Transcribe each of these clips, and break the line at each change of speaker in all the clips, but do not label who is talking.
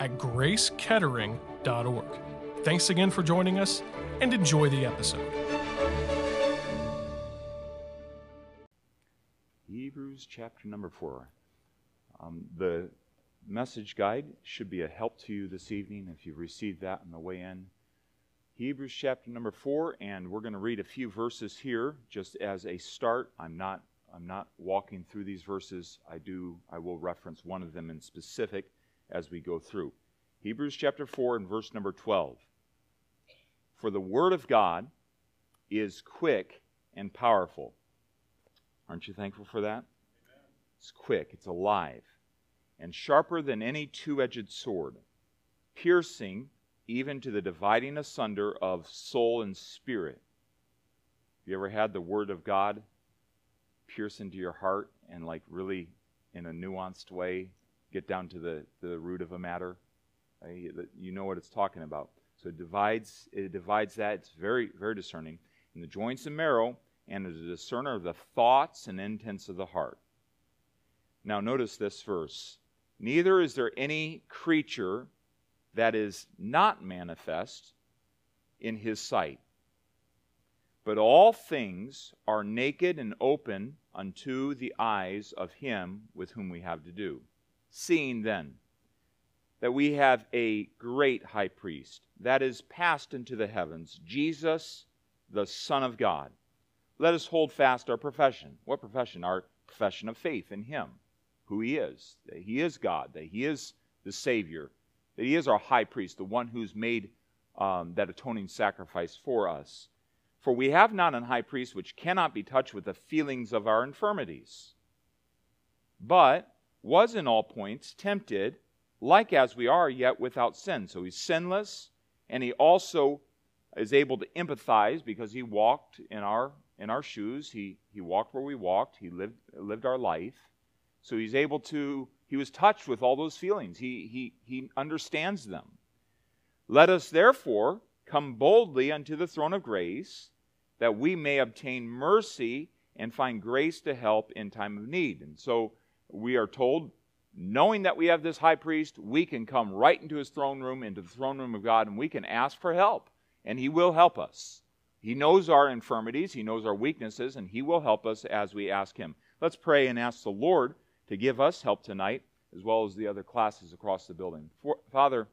at gracekettering.org. Thanks again for joining us and enjoy the episode.
Hebrews chapter number four. Um, the message guide should be a help to you this evening if you've received that on the way in. Hebrews chapter number four, and we're going to read a few verses here just as a start. I'm not I'm not walking through these verses. I do I will reference one of them in specific as we go through. Hebrews chapter 4 and verse number 12. For the word of God is quick and powerful. Aren't you thankful for that? Amen. It's quick, it's alive, and sharper than any two edged sword, piercing even to the dividing asunder of soul and spirit. Have you ever had the word of God pierce into your heart and, like, really in a nuanced way get down to the, the root of a matter. Eh, you know what it's talking about. So it divides, it divides that. It's very, very discerning. In the joints and marrow, and is a discerner of the thoughts and intents of the heart. Now, notice this verse. Neither is there any creature that is not manifest in his sight. But all things are naked and open unto the eyes of him with whom we have to do. Seeing then that we have a great high priest that is passed into the heavens, Jesus, the Son of God, let us hold fast our profession. What profession? Our profession of faith in Him, who He is, that He is God, that He is the Savior, that He is our high priest, the one who's made um, that atoning sacrifice for us. For we have not an high priest which cannot be touched with the feelings of our infirmities, but was in all points tempted, like as we are, yet without sin. So he's sinless, and he also is able to empathize because he walked in our in our shoes. He he walked where we walked. He lived lived our life. So he's able to he was touched with all those feelings. He he he understands them. Let us therefore come boldly unto the throne of grace that we may obtain mercy and find grace to help in time of need. And so we are told, knowing that we have this high priest, we can come right into his throne room, into the throne room of God, and we can ask for help, and he will help us. He knows our infirmities, he knows our weaknesses, and he will help us as we ask him. Let's pray and ask the Lord to give us help tonight, as well as the other classes across the building. For, Father,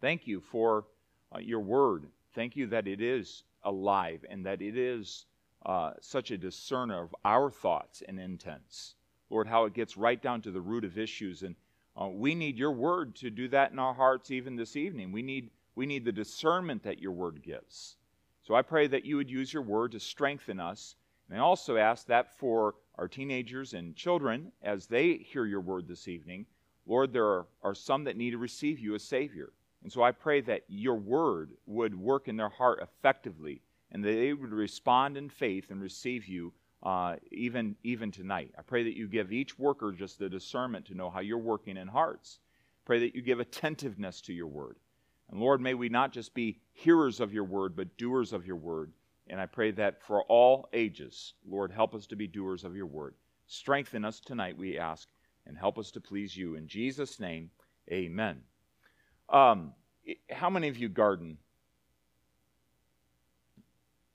thank you for uh, your word. Thank you that it is alive and that it is uh, such a discerner of our thoughts and intents. Lord, how it gets right down to the root of issues. And uh, we need your word to do that in our hearts even this evening. We need, we need the discernment that your word gives. So I pray that you would use your word to strengthen us. And I also ask that for our teenagers and children as they hear your word this evening. Lord, there are, are some that need to receive you as Savior. And so I pray that your word would work in their heart effectively and that they would respond in faith and receive you uh, even, even tonight. I pray that you give each worker just the discernment to know how you're working in hearts. Pray that you give attentiveness to your word. And Lord, may we not just be hearers of your word, but doers of your word. And I pray that for all ages, Lord, help us to be doers of your word. Strengthen us tonight, we ask, and help us to please you. In Jesus' name, amen. Um, how many of you garden?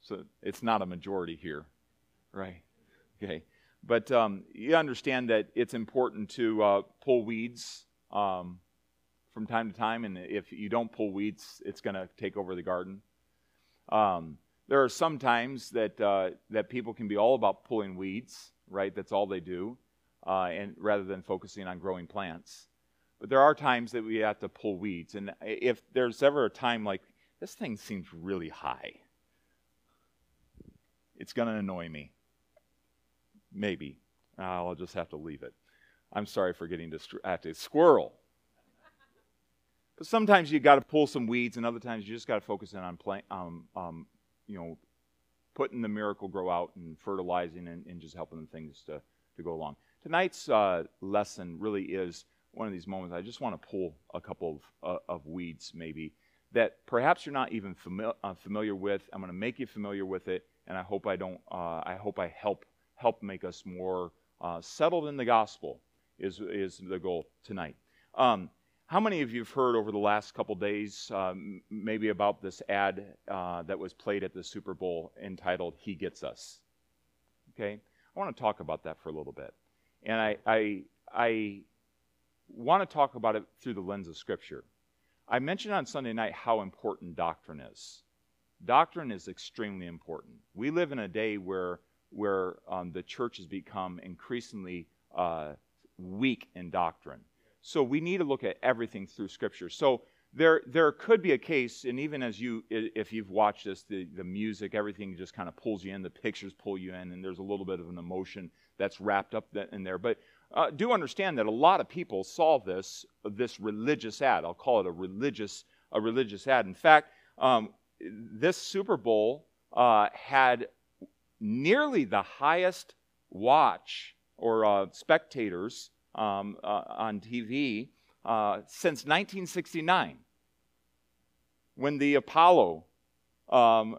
So it's not a majority here. Right. Okay. But um, you understand that it's important to uh, pull weeds um, from time to time, and if you don't pull weeds, it's going to take over the garden. Um, there are some times that uh, that people can be all about pulling weeds, right? That's all they do, uh, and rather than focusing on growing plants. But there are times that we have to pull weeds, and if there's ever a time like this thing seems really high, it's going to annoy me. Maybe. I'll just have to leave it. I'm sorry for getting distracted. Squirrel. Because sometimes you got to pull some weeds, and other times you just got to focus in on play, um, um, you know, putting the Miracle-Gro out and fertilizing and, and just helping the things to, to go along. Tonight's uh, lesson really is one of these moments. I just want to pull a couple of, uh, of weeds, maybe that perhaps you're not even fami- uh, familiar with. I'm going to make you familiar with it, and I hope I don't. Uh, I hope I help help make us more uh, settled in the gospel. Is is the goal tonight? Um, how many of you have heard over the last couple days, um, maybe about this ad uh, that was played at the Super Bowl entitled "He Gets Us"? Okay, I want to talk about that for a little bit, and I I, I want to talk about it through the lens of Scripture. I mentioned on Sunday night how important doctrine is. Doctrine is extremely important. We live in a day where where um, the church has become increasingly uh, weak in doctrine. So we need to look at everything through Scripture. So there, there could be a case, and even as you, if you've watched this, the, the music, everything just kind of pulls you in, the pictures pull you in, and there's a little bit of an emotion that's wrapped up in there. But uh, do understand that a lot of people saw this, this religious ad. I'll call it a religious, a religious ad. In fact, um, this Super Bowl uh, had nearly the highest watch or uh, spectators um, uh, on TV uh, since 1969, when the Apollo, um,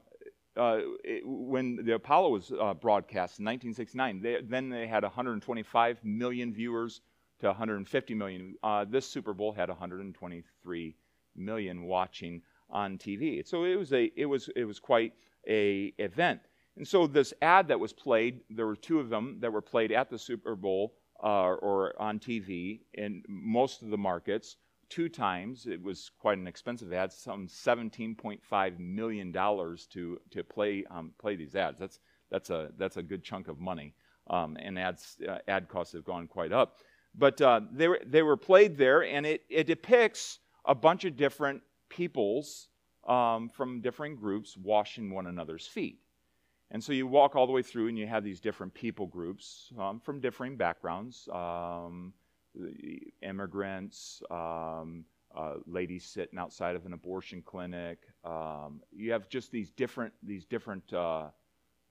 uh, it, when the Apollo was uh, broadcast in 1969. They, then they had 125 million viewers to 150 million. Uh, this Super Bowl had 123 million watching on TV. So it was a it was it was quite a event. And so this ad that was played, there were two of them that were played at the Super Bowl uh, or on TV in most of the markets two times. It was quite an expensive ad, some $17.5 million to, to play, um, play these ads. That's, that's, a, that's a good chunk of money. Um, and ads, uh, ad costs have gone quite up. But uh, they, were, they were played there, and it, it depicts a bunch of different peoples um, from different groups washing one another's feet. And so you walk all the way through, and you have these different people groups um, from differing backgrounds um, immigrants, um, uh, ladies sitting outside of an abortion clinic. Um, you have just these different, these different uh,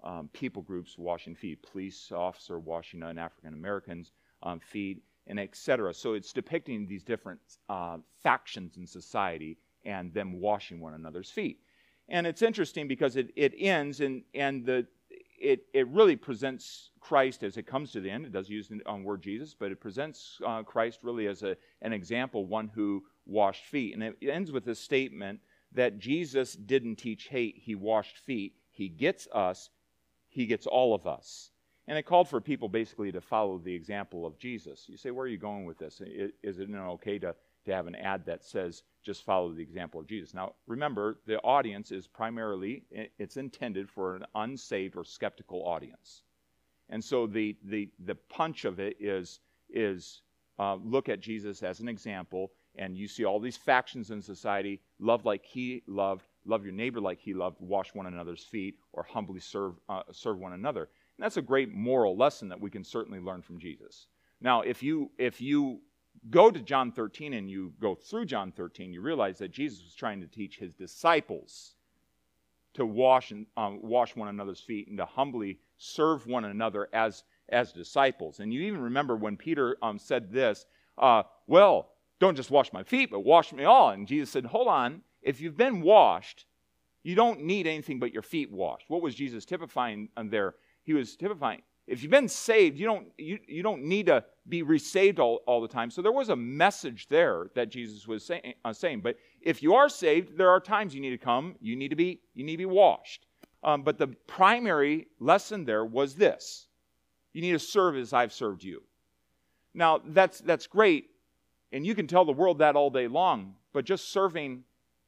um, people groups washing feet, police officer washing an African American's um, feet, and etc. So it's depicting these different uh, factions in society and them washing one another's feet. And it's interesting because it, it ends and, and the, it, it really presents Christ as it comes to the end. It does use the um, word Jesus, but it presents uh, Christ really as a, an example, one who washed feet. And it ends with this statement that Jesus didn't teach hate, he washed feet. He gets us, he gets all of us. And it called for people basically to follow the example of Jesus. You say, where are you going with this? Is it okay to to have an ad that says just follow the example of Jesus. Now, remember, the audience is primarily it's intended for an unsaved or skeptical audience. And so the the the punch of it is is uh, look at Jesus as an example, and you see all these factions in society: love like he loved, love your neighbor like he loved, wash one another's feet, or humbly serve uh, serve one another. And that's a great moral lesson that we can certainly learn from Jesus. Now, if you if you go to John 13 and you go through John 13, you realize that Jesus was trying to teach his disciples to wash, and, um, wash one another's feet and to humbly serve one another as, as disciples. And you even remember when Peter um, said this, uh, Well, don't just wash my feet, but wash me all. And Jesus said, Hold on. If you've been washed, you don't need anything but your feet washed. What was Jesus typifying there? He was typifying if you've been saved, you don't, you, you don't need to be resaved all, all the time. So there was a message there that Jesus was say, uh, saying. But if you are saved, there are times you need to come, you need to be, you need to be washed. Um, but the primary lesson there was this you need to serve as I've served you. Now, that's, that's great, and you can tell the world that all day long, but just serving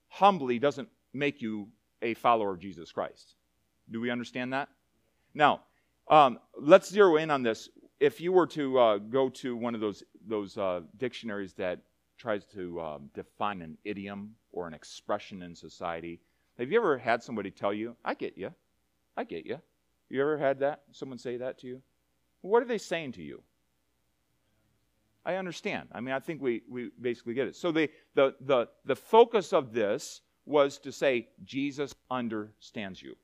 humbly doesn't make you a follower of Jesus Christ. Do we understand that? Now, um, let's zero in on this. If you were to uh, go to one of those those uh, dictionaries that tries to um, define an idiom or an expression in society, have you ever had somebody tell you, "I get you, I get you"? You ever had that? Someone say that to you? What are they saying to you? I understand. I mean, I think we, we basically get it. So the, the, the, the focus of this was to say, Jesus understands you.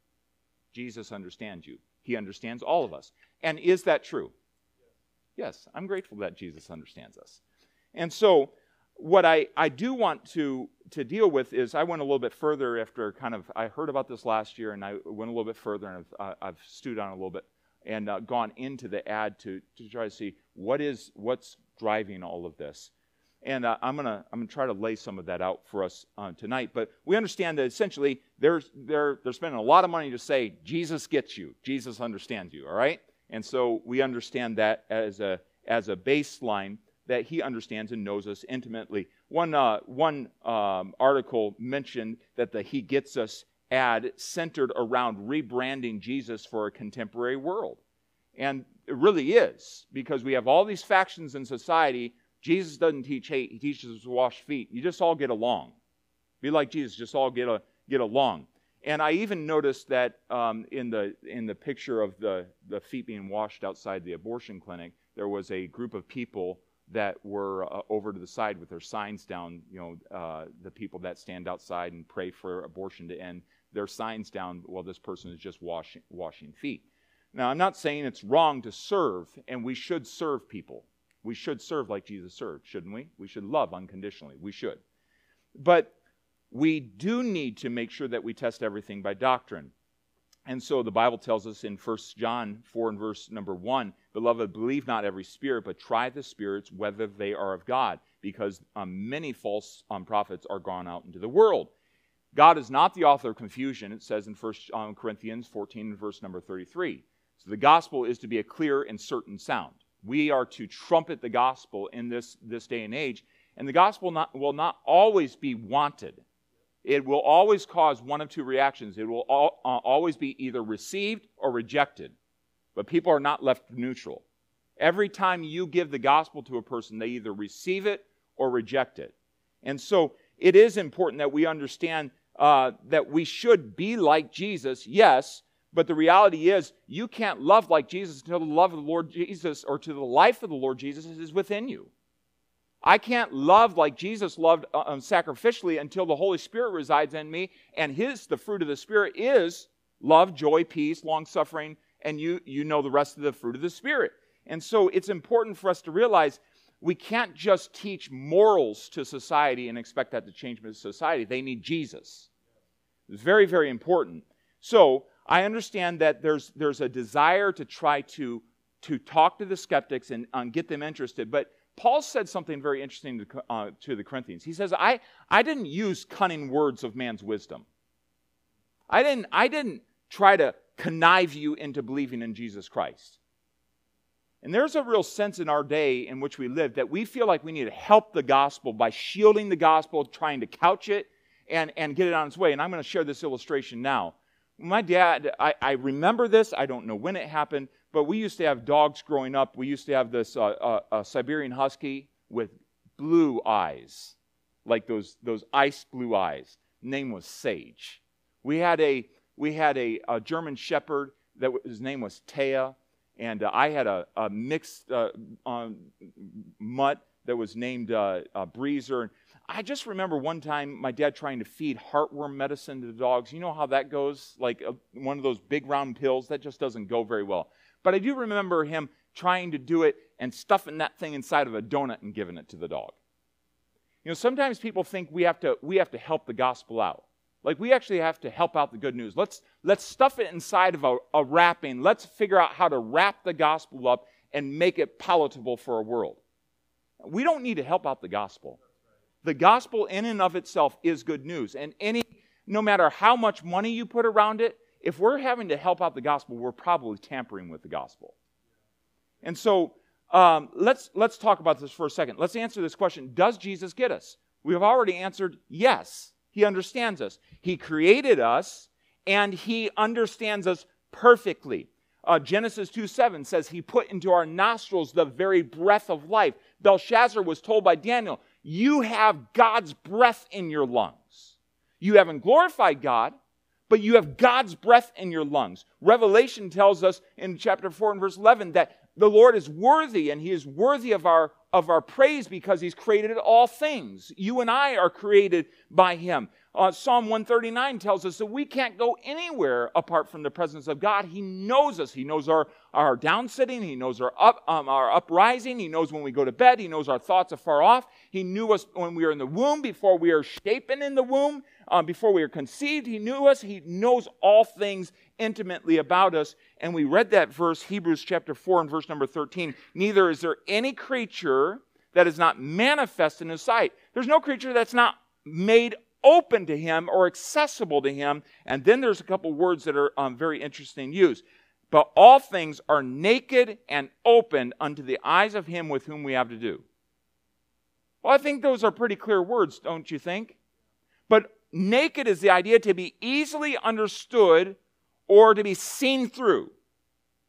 Jesus understands you. He understands all of us. And is that true? Yes, I'm grateful that Jesus understands us. And so, what I, I do want to, to deal with is I went a little bit further after kind of, I heard about this last year and I went a little bit further and I've, uh, I've stewed on a little bit and uh, gone into the ad to, to try to see what is, what's driving all of this. And uh, I'm to I'm gonna try to lay some of that out for us uh, tonight. But we understand that essentially they're, they're, they're spending a lot of money to say, Jesus gets you, Jesus understands you, all right? And so we understand that as a, as a baseline that he understands and knows us intimately. One, uh, one um, article mentioned that the He Gets Us ad centered around rebranding Jesus for a contemporary world. And it really is, because we have all these factions in society. Jesus doesn't teach hate, he teaches us to wash feet. You just all get along. Be like Jesus, just all get, a, get along. And I even noticed that um, in, the, in the picture of the, the feet being washed outside the abortion clinic, there was a group of people that were uh, over to the side with their signs down. You know, uh, the people that stand outside and pray for abortion to end, their signs down while this person is just washing, washing feet. Now, I'm not saying it's wrong to serve, and we should serve people. We should serve like Jesus served, shouldn't we? We should love unconditionally. We should. But we do need to make sure that we test everything by doctrine. And so the Bible tells us in 1 John 4 and verse number 1 Beloved, believe not every spirit, but try the spirits whether they are of God, because um, many false um, prophets are gone out into the world. God is not the author of confusion, it says in 1 um, Corinthians 14 and verse number 33. So the gospel is to be a clear and certain sound. We are to trumpet the gospel in this, this day and age, and the gospel not, will not always be wanted. It will always cause one of two reactions. It will all, uh, always be either received or rejected. But people are not left neutral. Every time you give the gospel to a person, they either receive it or reject it. And so it is important that we understand uh, that we should be like Jesus, yes, but the reality is you can't love like Jesus until the love of the Lord Jesus or to the life of the Lord Jesus is within you. I can't love like Jesus loved uh, um, sacrificially until the Holy Spirit resides in me, and His, the fruit of the Spirit, is love, joy, peace, long suffering, and you, you know the rest of the fruit of the Spirit. And so it's important for us to realize we can't just teach morals to society and expect that to change society. They need Jesus. It's very, very important. So I understand that there's, there's a desire to try to, to talk to the skeptics and, get them interested, but Paul said something very interesting to, uh, to the Corinthians. He says, I, I didn't use cunning words of man's wisdom. I didn't, I didn't try to connive you into believing in Jesus Christ. And there's a real sense in our day in which we live that we feel like we need to help the gospel by shielding the gospel, trying to couch it and, and get it on its way. And I'm going to share this illustration now. My dad, I, I remember this, I don't know when it happened, but we used to have dogs growing up. We used to have this uh, uh, Siberian Husky with blue eyes, like those, those ice blue eyes. Name was Sage. We had a, we had a, a German Shepherd that his name was Taya, and uh, I had a, a mixed uh, um, mutt that was named uh, Breezer. I just remember one time my dad trying to feed heartworm medicine to the dogs. You know how that goes? Like a, one of those big round pills, that just doesn't go very well. But I do remember him trying to do it and stuffing that thing inside of a donut and giving it to the dog. You know, sometimes people think we have to, we have to help the gospel out. Like we actually have to help out the good news. Let's, let's stuff it inside of a, a wrapping. Let's figure out how to wrap the gospel up and make it palatable for a world. We don't need to help out the gospel. The gospel in and of itself is good news. And any, no matter how much money you put around it, if we're having to help out the gospel, we're probably tampering with the gospel. And so um, let's, let's talk about this for a second. Let's answer this question Does Jesus get us? We have already answered yes. He understands us. He created us, and He understands us perfectly. Uh, Genesis 2 7 says, He put into our nostrils the very breath of life. Belshazzar was told by Daniel, You have God's breath in your lungs. You haven't glorified God, but you have God's breath in your lungs. Revelation tells us in chapter 4 and verse 11 that the Lord is worthy and he is worthy of our of our praise because He's created all things. You and I are created by Him. Uh, Psalm 139 tells us that we can't go anywhere apart from the presence of God. He knows us. He knows our, our down sitting. He knows our, up, um, our uprising. He knows when we go to bed. He knows our thoughts afar off. He knew us when we were in the womb, before we are shapen in the womb, um, before we are conceived. He knew us. He knows all things intimately about us. And we read that verse, Hebrews chapter 4 and verse number 13. Neither is there any creature that is not manifest in his sight. There's no creature that's not made open to him or accessible to him. And then there's a couple words that are um, very interesting use. But all things are naked and open unto the eyes of him with whom we have to do. Well, I think those are pretty clear words, don't you think? But naked is the idea to be easily understood or to be seen through.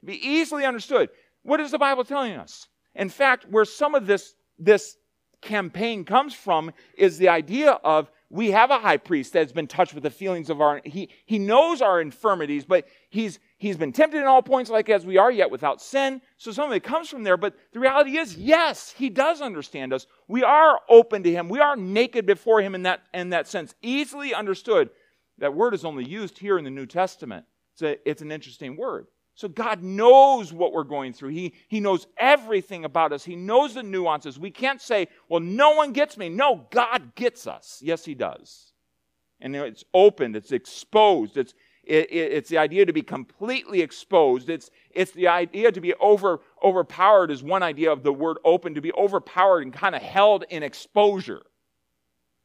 To be easily understood. What is the Bible telling us? In fact, where some of this, this campaign comes from is the idea of we have a high priest that's been touched with the feelings of our he he knows our infirmities but he's he's been tempted in all points like as we are yet without sin. So some of it comes from there but the reality is yes he does understand us. We are open to him. We are naked before him in that in that sense. Easily understood. That word is only used here in the new testament. It's, a, it's an interesting word so God knows what we're going through. He, he knows everything about us. He knows the nuances. We can't say, well, no one gets me. No, God gets us. Yes, He does. And it's opened, it's exposed. It's, it, it, it's the idea to be completely exposed. It's, it's the idea to be over, overpowered, is one idea of the word open, to be overpowered and kind of held in exposure.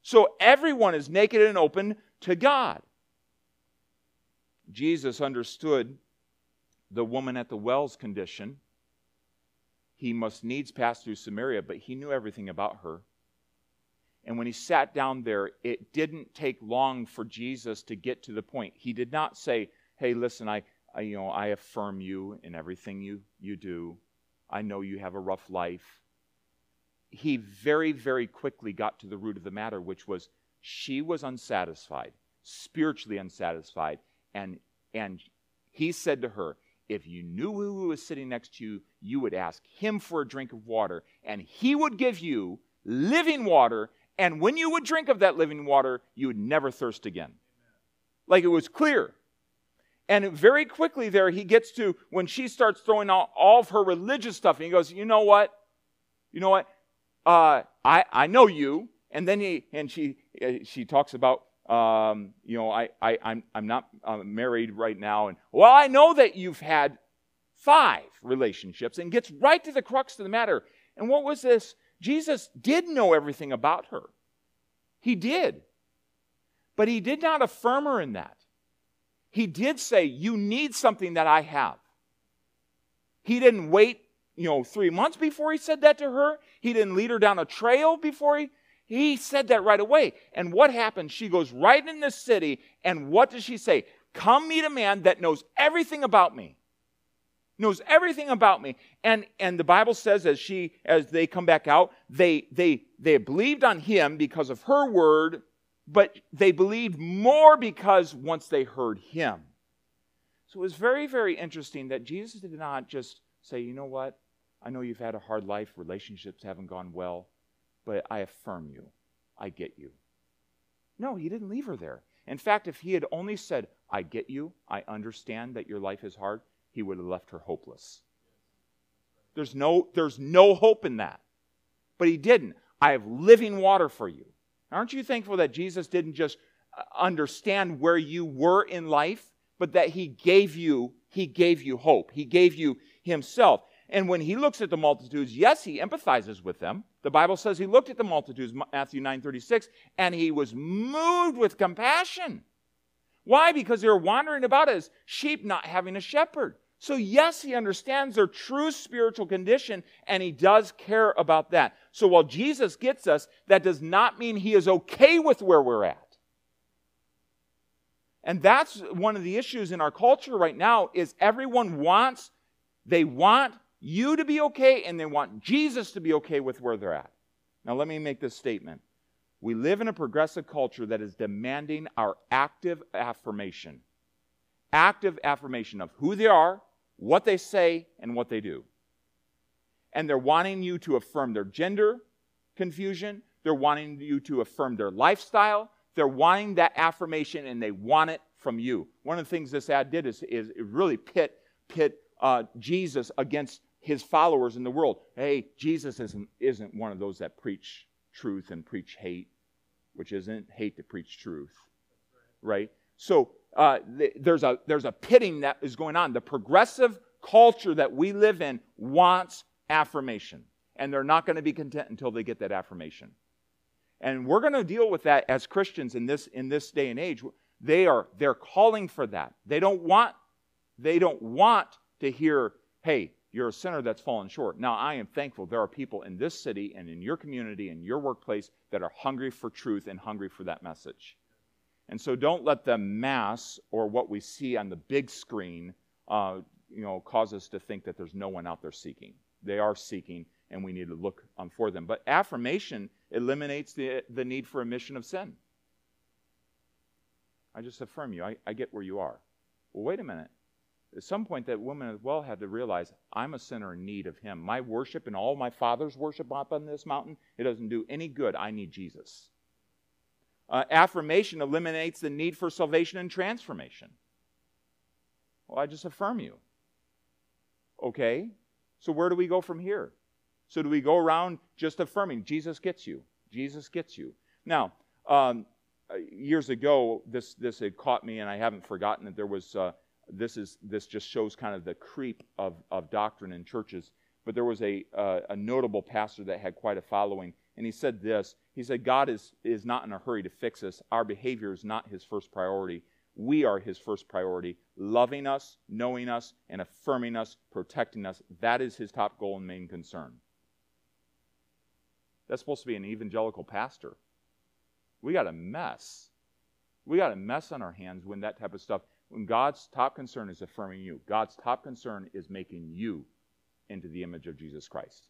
So everyone is naked and open to God. Jesus understood the woman at the well's condition. He must needs pass through Samaria, but he knew everything about her. And when he sat down there, it didn't take long for Jesus to get to the point. He did not say, "Hey, listen, I, I you know, I affirm you in everything you you do. I know you have a rough life." He very very quickly got to the root of the matter, which was she was unsatisfied, spiritually unsatisfied, and and he said to her, if you knew who was sitting next to you, you would ask him for a drink of water, and he would give you living water. And when you would drink of that living water, you would never thirst again. Like it was clear. And very quickly, there, he gets to when she starts throwing out all of her religious stuff, and he goes, You know what? You know what? Uh, I, I know you. And then he, and she, uh, she talks about um, you know, I, I, I'm, I'm not uh, married right now. And, well, I know that you've had five relationships and gets right to the crux of the matter. And what was this? Jesus did know everything about her. He did. But he did not affirm her in that. He did say, You need something that I have. He didn't wait, you know, three months before he said that to her. He didn't lead her down a trail before he he said that right away. And what happens? She goes right in the city, and what does she say? Come meet a man that knows everything about me. Knows everything about me. And and the Bible says as she as they come back out, they they they believed on him because of her word, but they believed more because once they heard him. So it was very, very interesting that Jesus did not just say, you know what? I know you've had a hard life, relationships haven't gone well but I affirm you. I get you. No, he didn't leave her there. In fact, if he had only said, I get you, I understand that your life is hard, he would have left her hopeless. There's no, there's no hope in that. But he didn't. I have living water for you. Aren't you thankful that Jesus didn't just uh, understand where you were in life, but that he gave you, he gave you hope. He gave you himself. And when he looks at the multitudes, yes, he empathizes with them. The Bible says he looked at the multitudes, Matthew 9:36, and he was moved with compassion. Why? Because they were wandering about as sheep not having a shepherd. So, yes, he understands their true spiritual condition and he does care about that. So, while Jesus gets us, that does not mean he is okay with where we're at. And that's one of the issues in our culture right now is everyone wants they want you to be okay and they want Jesus to be okay with where they're at. Now, let me make this statement. We live in a progressive culture that is demanding our active affirmation. Active affirmation of who they are, what they say, and what they do. and they're wanting you to affirm their gender confusion. They're wanting you to affirm their lifestyle. They're wanting that affirmation and they want it from you. One of the things this ad did is, is really pit, pit uh, Jesus against his followers in the world. Hey, Jesus isn't, isn't one of those that preach truth and preach hate, which isn't hate to preach truth. Right? So uh, th- there's, a, there's a pitting that is going on. The progressive culture that we live in wants affirmation, and they're not going to be content until they get that affirmation. And we're going to deal with that as Christians in this, in this day and age. They are they're calling for that. They don't want they don't want to hear, "Hey, you're a sinner that's fallen short." Now, I am thankful there are people in this city and in your community and your workplace that are hungry for truth and hungry for that message. And so, don't let the mass or what we see on the big screen, uh, you know, cause us to think that there's no one out there seeking. They are seeking, and we need to look um, for them. But affirmation eliminates the, the need for admission of sin. I just affirm you. I, I get where you are. Well, wait a minute. At some point, that woman as well had to realize I'm a sinner in need of him. My worship and all my father's worship up on this mountain, it doesn't do any good. I need Jesus. Uh, affirmation eliminates the need for salvation and transformation. Well, I just affirm you. Okay, so where do we go from here? So do we go around just affirming Jesus gets you? Jesus gets you. Now, um, uh, years ago, this this had caught me, and I haven't forgotten that there was. Uh, this is this just shows kind of the creep of, of doctrine in churches. But there was a uh, a notable pastor that had quite a following, and he said this. He said, "God is is not in a hurry to fix us. Our behavior is not His first priority. We are His first priority. Loving us, knowing us, and affirming us, protecting us. That is His top goal and main concern." That's supposed to be an evangelical pastor. We got a mess. We got a mess on our hands when that type of stuff, when God's top concern is affirming you, God's top concern is making you into the image of Jesus Christ.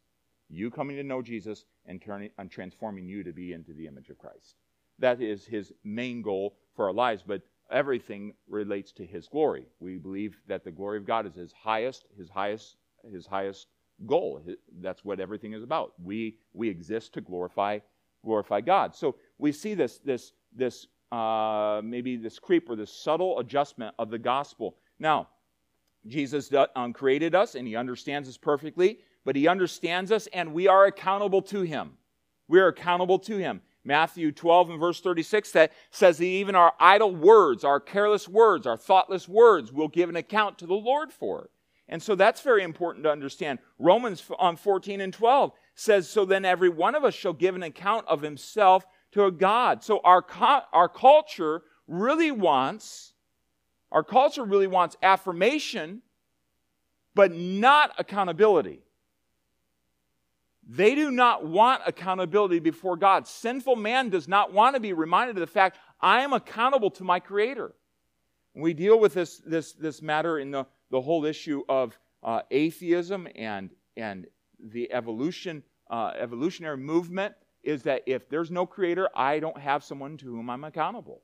You coming to know Jesus and, turning, and transforming you to be into the image of Christ. That is his main goal for our lives, but everything relates to his glory. We believe that the glory of God is his highest, his highest, his highest goal. That's what everything is about. We we exist to glorify glorify God. So we see this, this, this uh, maybe this creep or this subtle adjustment of the gospel. Now, Jesus um, created us and he understands us perfectly, but he understands us and we are accountable to him. We are accountable to him. Matthew 12 and verse 36 that says that even our idle words, our careless words, our thoughtless words will give an account to the Lord for. And so that's very important to understand. Romans 14 and 12 says, So then every one of us shall give an account of himself to a God. So our, our culture really wants, our culture really wants affirmation, but not accountability. They do not want accountability before God. Sinful man does not want to be reminded of the fact, I am accountable to my Creator. We deal with this, this, this matter in the, the whole issue of uh, atheism and, and the evolution uh, evolutionary movement is that if there's no creator, I don't have someone to whom I'm accountable.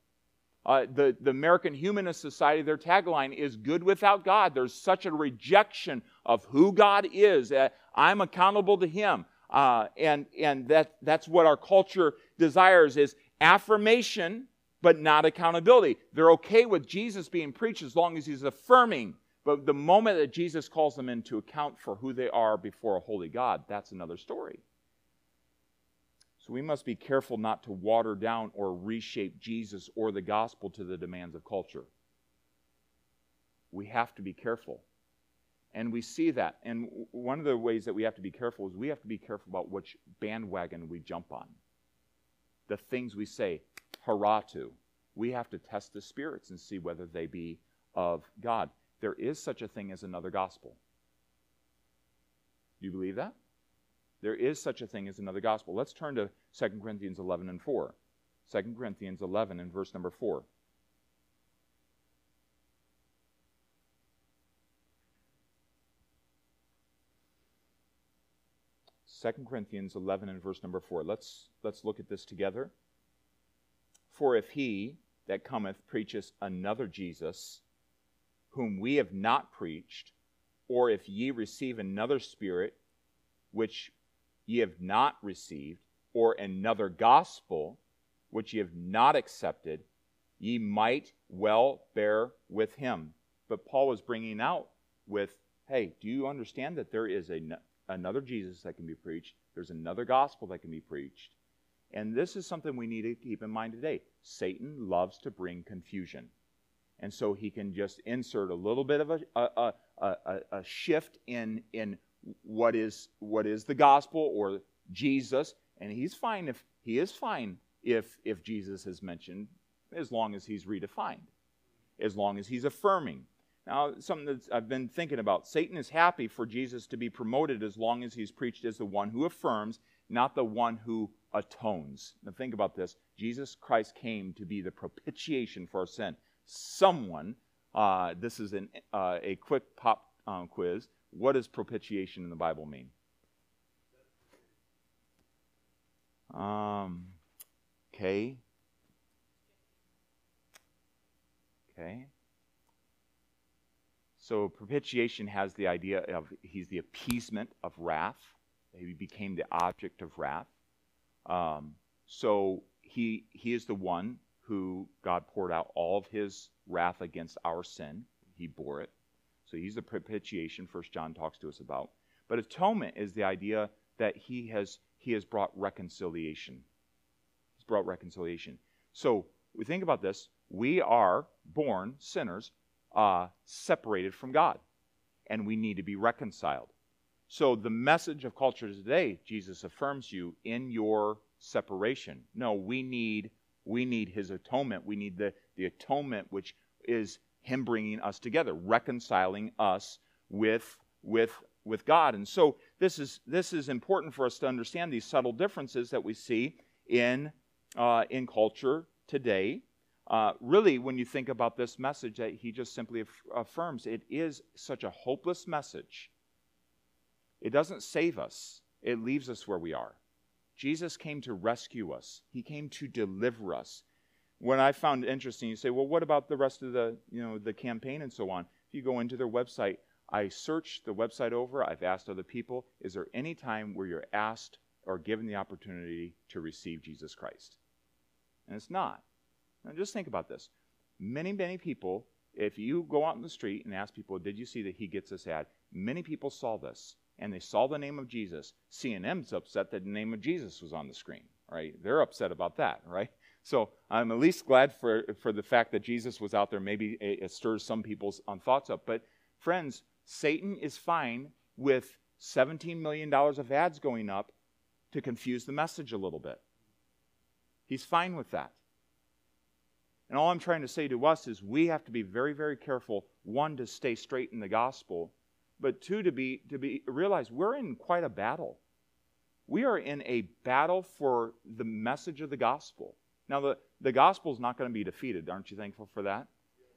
Uh, the, the American Humanist Society, their tagline is good without God. There's such a rejection of who God is that I'm accountable to Him. Uh, and and that, that's what our culture desires is affirmation, but not accountability. They're okay with Jesus being preached as long as He's affirming but the moment that Jesus calls them into account for who they are before a holy God, that's another story. So we must be careful not to water down or reshape Jesus or the gospel to the demands of culture. We have to be careful. And we see that. And one of the ways that we have to be careful is we have to be careful about which bandwagon we jump on. The things we say, hurrah to. We have to test the spirits and see whether they be of God there is such a thing as another gospel. Do you believe that? There is such a thing as another gospel. Let's turn to 2 Corinthians 11 and 4. 2 Corinthians 11 and verse number 4. Second Corinthians 11 and verse number 4. Let's, let's look at this together. For if he that cometh preacheth another Jesus, whom we have not preached, or if ye receive another spirit, which ye have not received, or another gospel which ye have not accepted, ye might well bear with him. But Paul was bringing out with, hey, do you understand that there is a, another Jesus that can be preached? There's another gospel that can be preached. And this is something we need to keep in mind today. Satan loves to bring confusion. And so he can just insert a little bit of a, a, a, a, shift in, in what, is, what is the gospel or Jesus. And he's fine if he is fine if, if Jesus is mentioned, as long as he's redefined, as long as he's affirming. Now, something that I've been thinking about Satan is happy for Jesus to be promoted as long as he's preached as the one who affirms, not the one who atones. Now, think about this Jesus Christ came to be the propitiation for our sin. Someone, uh, this is an, uh, a quick pop um, quiz. What does propitiation in the Bible mean? Um, okay. Okay. So propitiation has the idea of he's the appeasement of wrath. He became the object of wrath. Um, so he he is the one who God poured out all of his wrath against our sin. He bore it. So he's the propitiation. First John talks to us about. But atonement is the idea that he has he has brought reconciliation. He's brought reconciliation. So we think about this. We are born sinners, uh, separated from God, and we need to be reconciled. So the message of culture today, Jesus affirms you in your separation. No, we need we need his atonement. We need the, the atonement which is him bringing us together, reconciling us with with with God. And so this is this is important for us to understand these subtle differences that we see in uh, in culture today. Uh, really, when you think about this message that he just simply aff- affirms, it is such a hopeless message. It doesn't save us, it leaves us where we are. Jesus came to rescue us, He came to deliver us. What I found it interesting, you say, well, what about the rest of the, you know, the campaign and so on? If you go into their website, I searched the website over, I've asked other people, is there any time where you're asked or given the opportunity to receive Jesus Christ? And it's not. Now just think about this. Many, many people, if you go out in the street and ask people, did you see that he gets this ad? Many people saw this and they saw the name of Jesus. CNN's upset that the name of Jesus was on the screen, right? They're upset about that, right? So I'm at least glad for, for the fact that Jesus was out there. Maybe it, stirs some people's um, thoughts up. But friends, Satan is fine with $17 million of ads going up to confuse the message a little bit. He's fine with that. And all I'm trying to say to us is we have to be very, very careful, one, to stay straight in the gospel, but two, to be to be realize we're in quite a battle. We are in a battle for the message of the gospel. Now, the, the gospel is not going to be defeated. Aren't you thankful for that?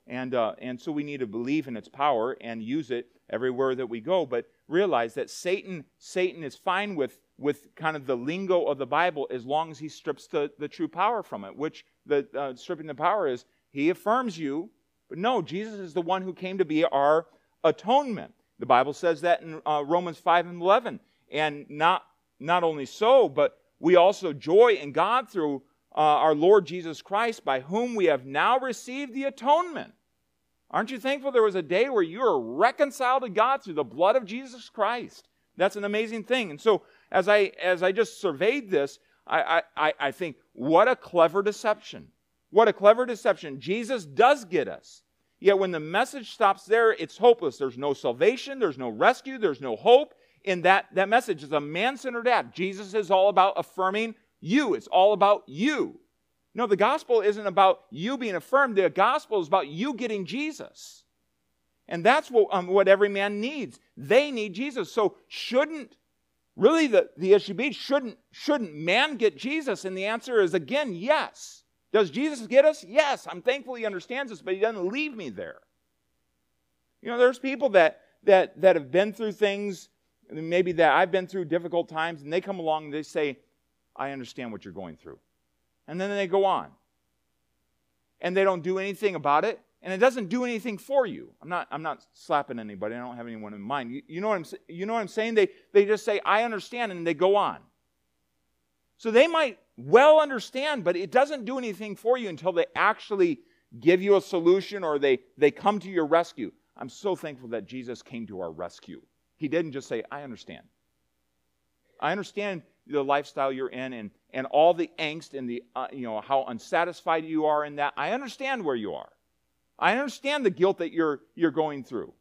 And, uh, and so we need to believe in its power and use it everywhere that we go. But realize that Satan, Satan is fine with, with kind of the lingo of the Bible as long as he strips the, the true power from it, which the uh, stripping the power is he affirms you. But no, Jesus is the one who came to be our atonement. The Bible says that in uh, Romans 5 and 11. And not, not only so, but we also joy in God through uh, our Lord Jesus Christ, by whom we have now received the atonement. Aren't you thankful there was a day where you are reconciled to God through the blood of Jesus Christ? That's an amazing thing. And so, as I as I just surveyed this, I, I, I think what a clever deception. What a clever deception. Jesus does get us. Yet when the message stops there, it's hopeless. There's no salvation, there's no rescue, there's no hope in that, that message. It's a man centered act. Jesus is all about affirming you, it's all about you. No, the gospel isn't about you being affirmed, the gospel is about you getting Jesus. And that's what, um, what every man needs. They need Jesus. So, shouldn't, really, the, the issue be, shouldn't, shouldn't man get Jesus? And the answer is again, yes. Does Jesus get us? Yes. I'm thankful he understands us, but he doesn't leave me there. You know, there's people that that that have been through things, maybe that I've been through difficult times, and they come along and they say, I understand what you're going through. And then they go on. And they don't do anything about it. and it doesn't do anything for you. I'm not, I'm not slapping anybody. I don't have anyone in mind. You, you, know, what I'm, you know what I'm saying? They, they just say, I understand, and they go on. So they might well understand, but it doesn't do anything for you until they actually give you a solution or they, they come to your rescue. I'm so thankful that Jesus came to our rescue. He didn't just say, I understand. I understand the lifestyle you're in and, and all the angst and the, uh, you know, how unsatisfied you are in that. I understand where you are. I understand the guilt that you're, you're going through.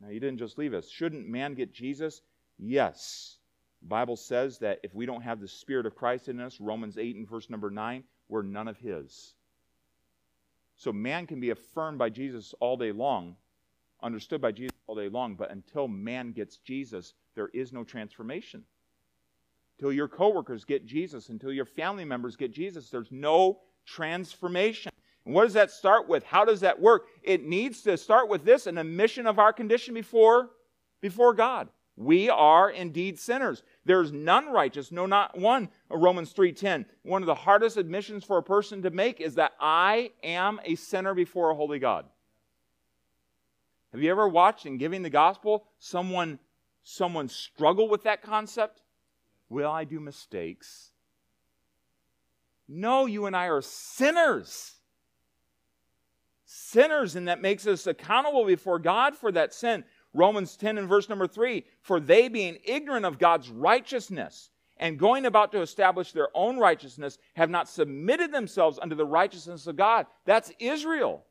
Now, you didn't just leave us. Shouldn't man get Jesus? Yes. The Bible says that if we don't have the Spirit of Christ in us, Romans 8 and verse number 9, we're none of His. So man can be affirmed by Jesus all day long, understood by Jesus all day long, but until man gets Jesus, there is no transformation. Until your coworkers get Jesus, until your family members get Jesus, there's no transformation. And what does that start with? How does that work? It needs to start with this an admission of our condition before, before God. We are indeed sinners. There's none righteous, no, not one. Romans 3:10. One of the hardest admissions for a person to make is that I am a sinner before a holy God. Have you ever watched in giving the gospel someone someone struggle with that concept? Will I do mistakes? No, you and I are sinners sinners, and that makes us accountable before God for that sin. Romans 10 and verse number 3 For they, being ignorant of God's righteousness and going about to establish their own righteousness, have not submitted themselves unto the righteousness of God. That's Israel.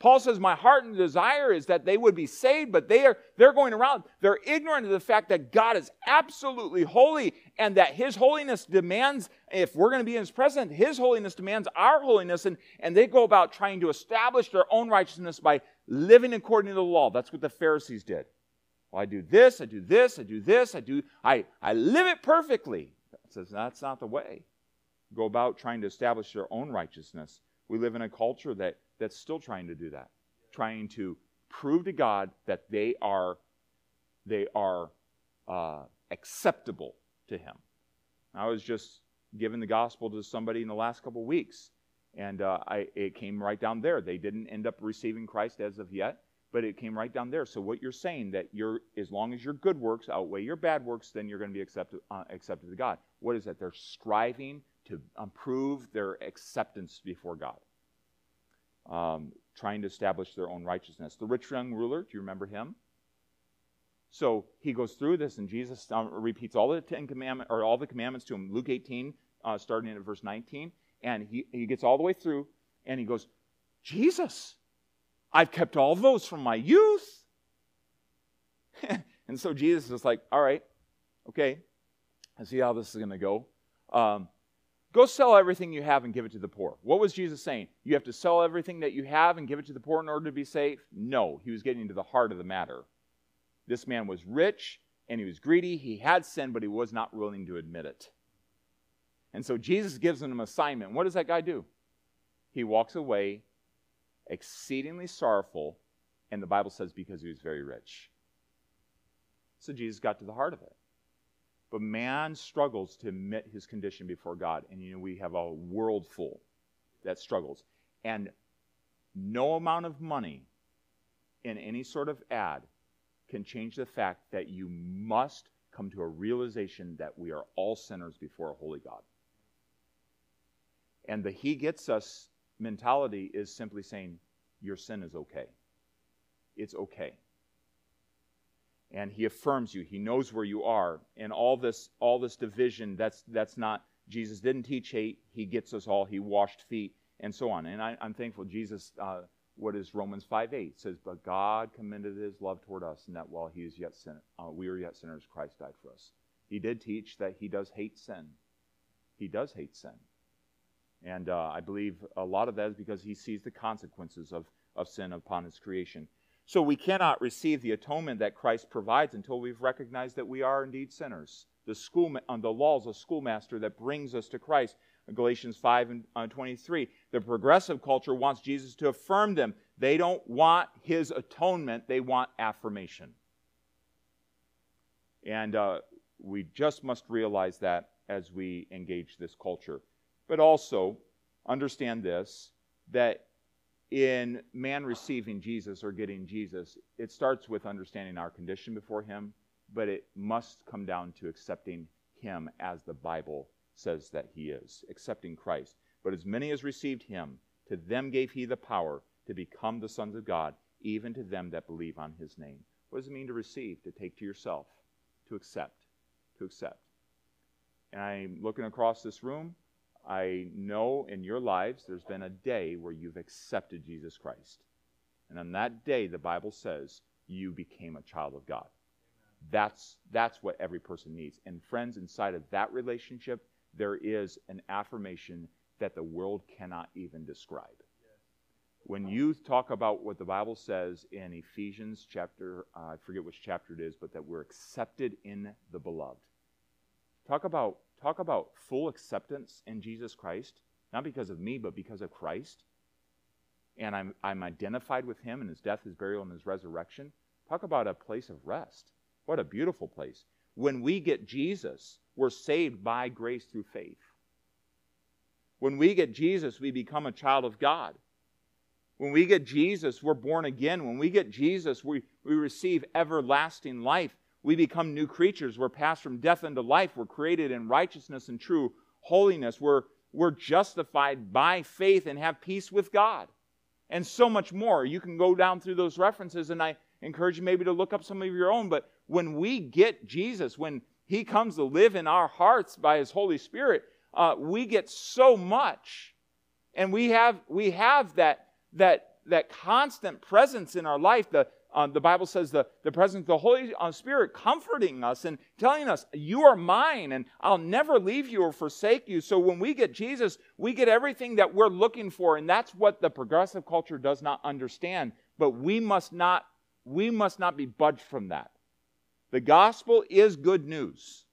Paul says, My heart and desire is that they would be saved, but they are, they're going around. They're ignorant of the fact that God is absolutely holy and that His holiness demands, if we're going to be in His presence, His holiness demands our holiness. And, and they go about trying to establish their own righteousness by living according to the law. That's what the Pharisees did. Well, I do this, I do this, I do this, I do, I, I live it perfectly. Says that's not the way. Go about trying to establish their own righteousness. We live in a culture that that's still trying to do that, trying to prove to God that they are they are uh, acceptable to Him. I was just giving the gospel to somebody in the last couple weeks, and uh, I, it came right down there. They didn't end up receiving Christ as of yet, but it came right down there. So what you're saying that you're as long as your good works outweigh your bad works, then you're going to be accepted uh, accepted to God. What is that? They're striving to improve their acceptance before God um, trying to establish their own righteousness. The rich young ruler, do you remember him? So he goes through this, and Jesus uh, repeats all the Ten Commandments or all the commandments to him. Luke 18, uh, starting at verse 19, and he, he gets all the way through, and he goes, Jesus, I've kept all those from my youth. and so Jesus is like, all right, okay, I see how this is going to go. Um, Go sell everything you have and give it to the poor. What was Jesus saying? You have to sell everything that you have and give it to the poor in order to be safe? No, he was getting to the heart of the matter. This man was rich and he was greedy. He had sin, but he was not willing to admit it. And so Jesus gives him an assignment. What does that guy do? He walks away exceedingly sorrowful, and the Bible says because he was very rich. So Jesus got to the heart of it. But man struggles to admit his condition before God. And you know, we have a world full that struggles. And no amount of money in any sort of ad can change the fact that you must come to a realization that we are all sinners before a holy God. And the He gets us mentality is simply saying, Your sin is okay. It's okay and he affirms you. He knows where you are. And all this all this division that's that's not jesus didn't teach hate. He gets us all. He washed feet and so on. And I, am thankful jesus uh, what is romans 5 8 says but god commended his love toward us and that while he is yet sin, uh, we are yet sinners christ died for us. He did teach that he does hate sin. He does hate sin. And uh, i believe a lot of that is because he sees the consequences of, of sin upon his creation so we cannot receive the atonement that Christ provides until we've recognized that we are indeed sinners. The school, uh, the law is a schoolmaster that brings us to Christ. Galatians 5 and uh, 23. The progressive culture wants Jesus to affirm them. They don't want his atonement, they want affirmation. And uh, we just must realize that as we engage this culture. But also understand this that in man receiving Jesus or getting Jesus, it starts with understanding our condition before Him, but it must come down to accepting Him as the Bible says that He is, accepting Christ. But as many as received Him, to them gave He the power to become the sons of God, even to them that believe on His name. What does it mean to receive? To take to yourself, to accept, to accept. And I'm looking across this room. I know in your lives there's been a day where you've accepted Jesus Christ. And on that day, the Bible says you became a child of God. That's, that's what every person needs. And friends, inside of that relationship, there is an affirmation that the world cannot even describe. When you talk about what the Bible says in Ephesians chapter, uh, I forget which chapter it is, but that we're accepted in the beloved. Talk about talk about full acceptance in Jesus Christ, not because of me, but because of Christ. And I'm, I'm identified with him and his death, his burial, and his resurrection. Talk about a place of rest. What a beautiful place. When we get Jesus, we're saved by grace through faith. When we get Jesus, we become a child of God. When we get Jesus, we're born again. When we get Jesus, we, we receive everlasting life we become new creatures. We're passed from death into life. We're created in righteousness and true holiness. We're, we're justified by faith and have peace with God. And so much more. You can go down through those references, and I encourage you maybe to look up some of your own. But when we get Jesus, when He comes to live in our hearts by His Holy Spirit, uh, we get so much. And we have, we have that, that, that constant presence in our life, the, uh, the Bible says the, the presence of the Holy uh, Spirit comforting us and telling us, You are mine, and I'll never leave you or forsake you. So when we get Jesus, we get everything that we're looking for, and that's what the progressive culture does not understand. But we must not, we must not be budged from that. The gospel is good news.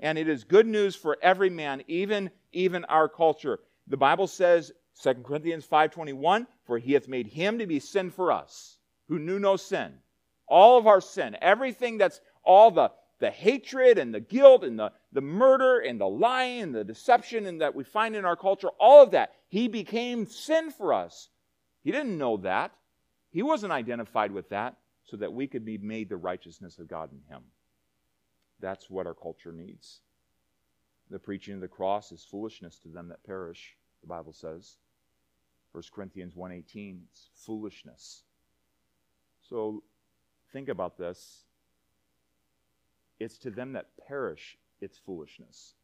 And it is good news for every man, even, even our culture. The Bible says, 2 Corinthians 5.21, For he hath made him to be sin for us who knew no sin. All of our sin, everything that's all the, the hatred and the guilt and the, the murder and the lying and the deception and that we find in our culture, all of that, he became sin for us. He didn't know that. He wasn't identified with that so that we could be made the righteousness of God in him. That's what our culture needs. The preaching of the cross is foolishness to them that perish, the Bible says. 1 Corinthians 1:18, it's foolishness. So think about this. It's to them that perish, it's foolishness.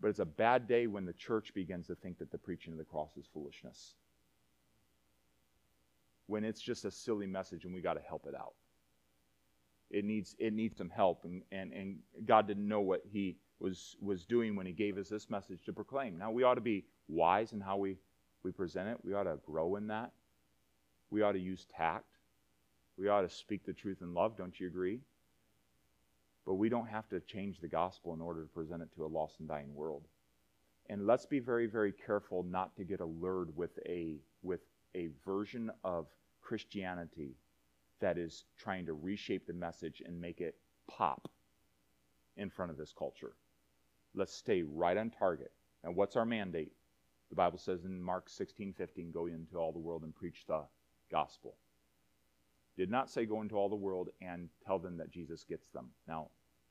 But it's a bad day when the church begins to think that the preaching of the cross is foolishness. When it's just a silly message and we got to help it out. It needs, it needs some help, and, and, and God didn't know what He was, was doing when He gave us this message to proclaim. Now, we ought to be wise in how we, we present it, we ought to grow in that, we ought to use tact. We ought to speak the truth in love, don't you agree? But we don't have to change the gospel in order to present it to a lost and dying world. And let's be very, very careful not to get allured with a, with a version of Christianity that is trying to reshape the message and make it pop in front of this culture. Let's stay right on target. And what's our mandate? The Bible says in Mark 16, 15, go into all the world and preach the gospel did not say go into all the world and tell them that Jesus gets them. Now,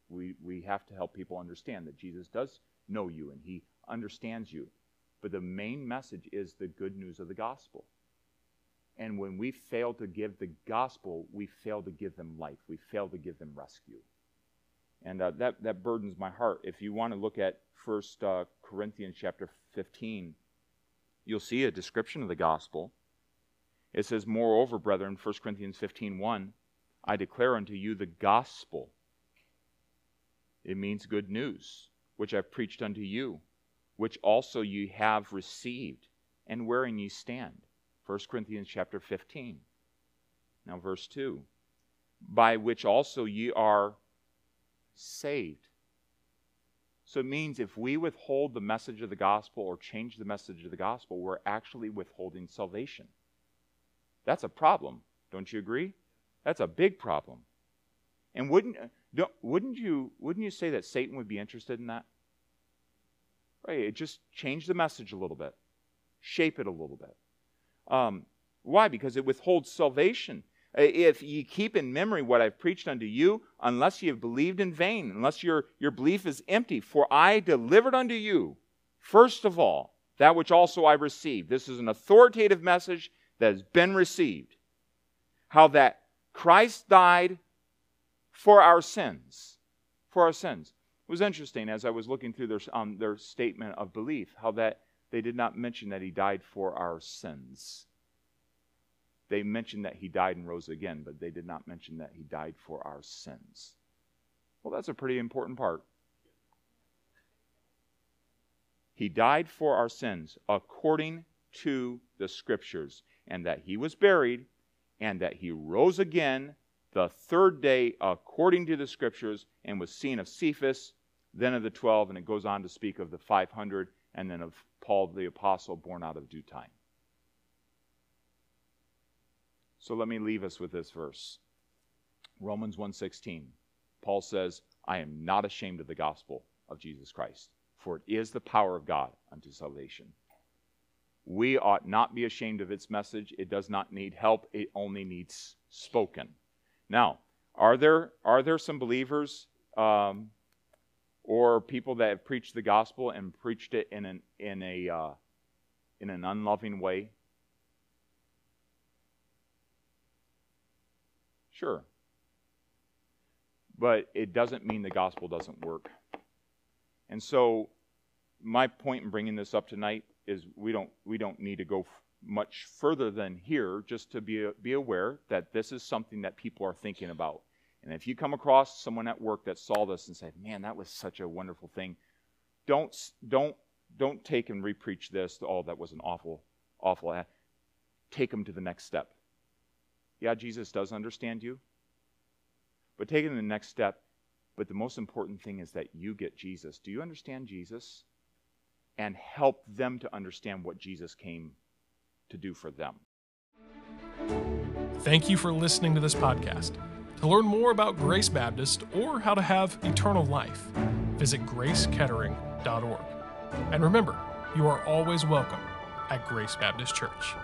we, we have to help people understand that Jesus does know you and he understands you. But the main message is the good news of the gospel. And when we fail to give the gospel, we fail to give them life. We fail to give them rescue. And uh, that, that burdens my heart. If you want to look at First uh, Corinthians chapter 15, you'll see a description of the gospel. It says, Moreover, brethren, 1 Corinthians 15 1, I declare unto you the gospel. It means good news, which I've preached unto you, which also ye have received, and wherein ye stand. 1 Corinthians chapter 15. Now, verse 2 By which also ye are saved. So it means if we withhold the message of the gospel or change the message of the gospel, we're actually withholding salvation. That's a problem. Don't you agree? That's a big problem. And wouldn't, wouldn't, you, wouldn't you say that Satan would be interested in that? Right, it just change the message a little bit, shape it a little bit. Um, why? Because it withholds salvation. If ye keep in memory what I've preached unto you, unless ye have believed in vain, unless your, your belief is empty, for I delivered unto you, first of all, that which also I received. This is an authoritative message that has been received. How that Christ died for our sins. For our sins. It was interesting as I was looking through their, um, their statement of belief, how that they did not mention that he died for our sins. They mentioned that he died and rose again, but they did not mention that he died for our sins. Well, that's a pretty important part. He died for our sins according to the Scriptures, and that he was buried, and that he rose again the third day according to the Scriptures, and was seen of Cephas, then of the twelve, and it goes on to speak of the 500, and then of Paul the Apostle born out of due time. So let me leave us with this verse. Romans 1:16. Paul says, "I am not ashamed of the gospel of Jesus Christ, for it is the power of God unto salvation." We ought not be ashamed of its message. It does not need help, it only needs spoken. Now, are there, are there some believers um, or people that have preached the gospel and preached it in an, in a, uh, in an unloving way? Sure. But it doesn't mean the gospel doesn't work. And so, my point in bringing this up tonight is we don't, we don't need to go f- much further than here just to be, be aware that this is something that people are thinking about. And if you come across someone at work that saw this and said, man, that was such a wonderful thing, don't, don't, don't take and repreach this, oh, that was an awful, awful. Take them to the next step. Yeah, Jesus does understand you. But take taking the next step, but the most important thing is that you get Jesus. Do you understand Jesus? And help them to understand what Jesus came to do for them.
Thank you for listening to this podcast. To learn more about Grace Baptist or how to have eternal life, visit gracekettering.org. And remember, you are always welcome at Grace Baptist Church.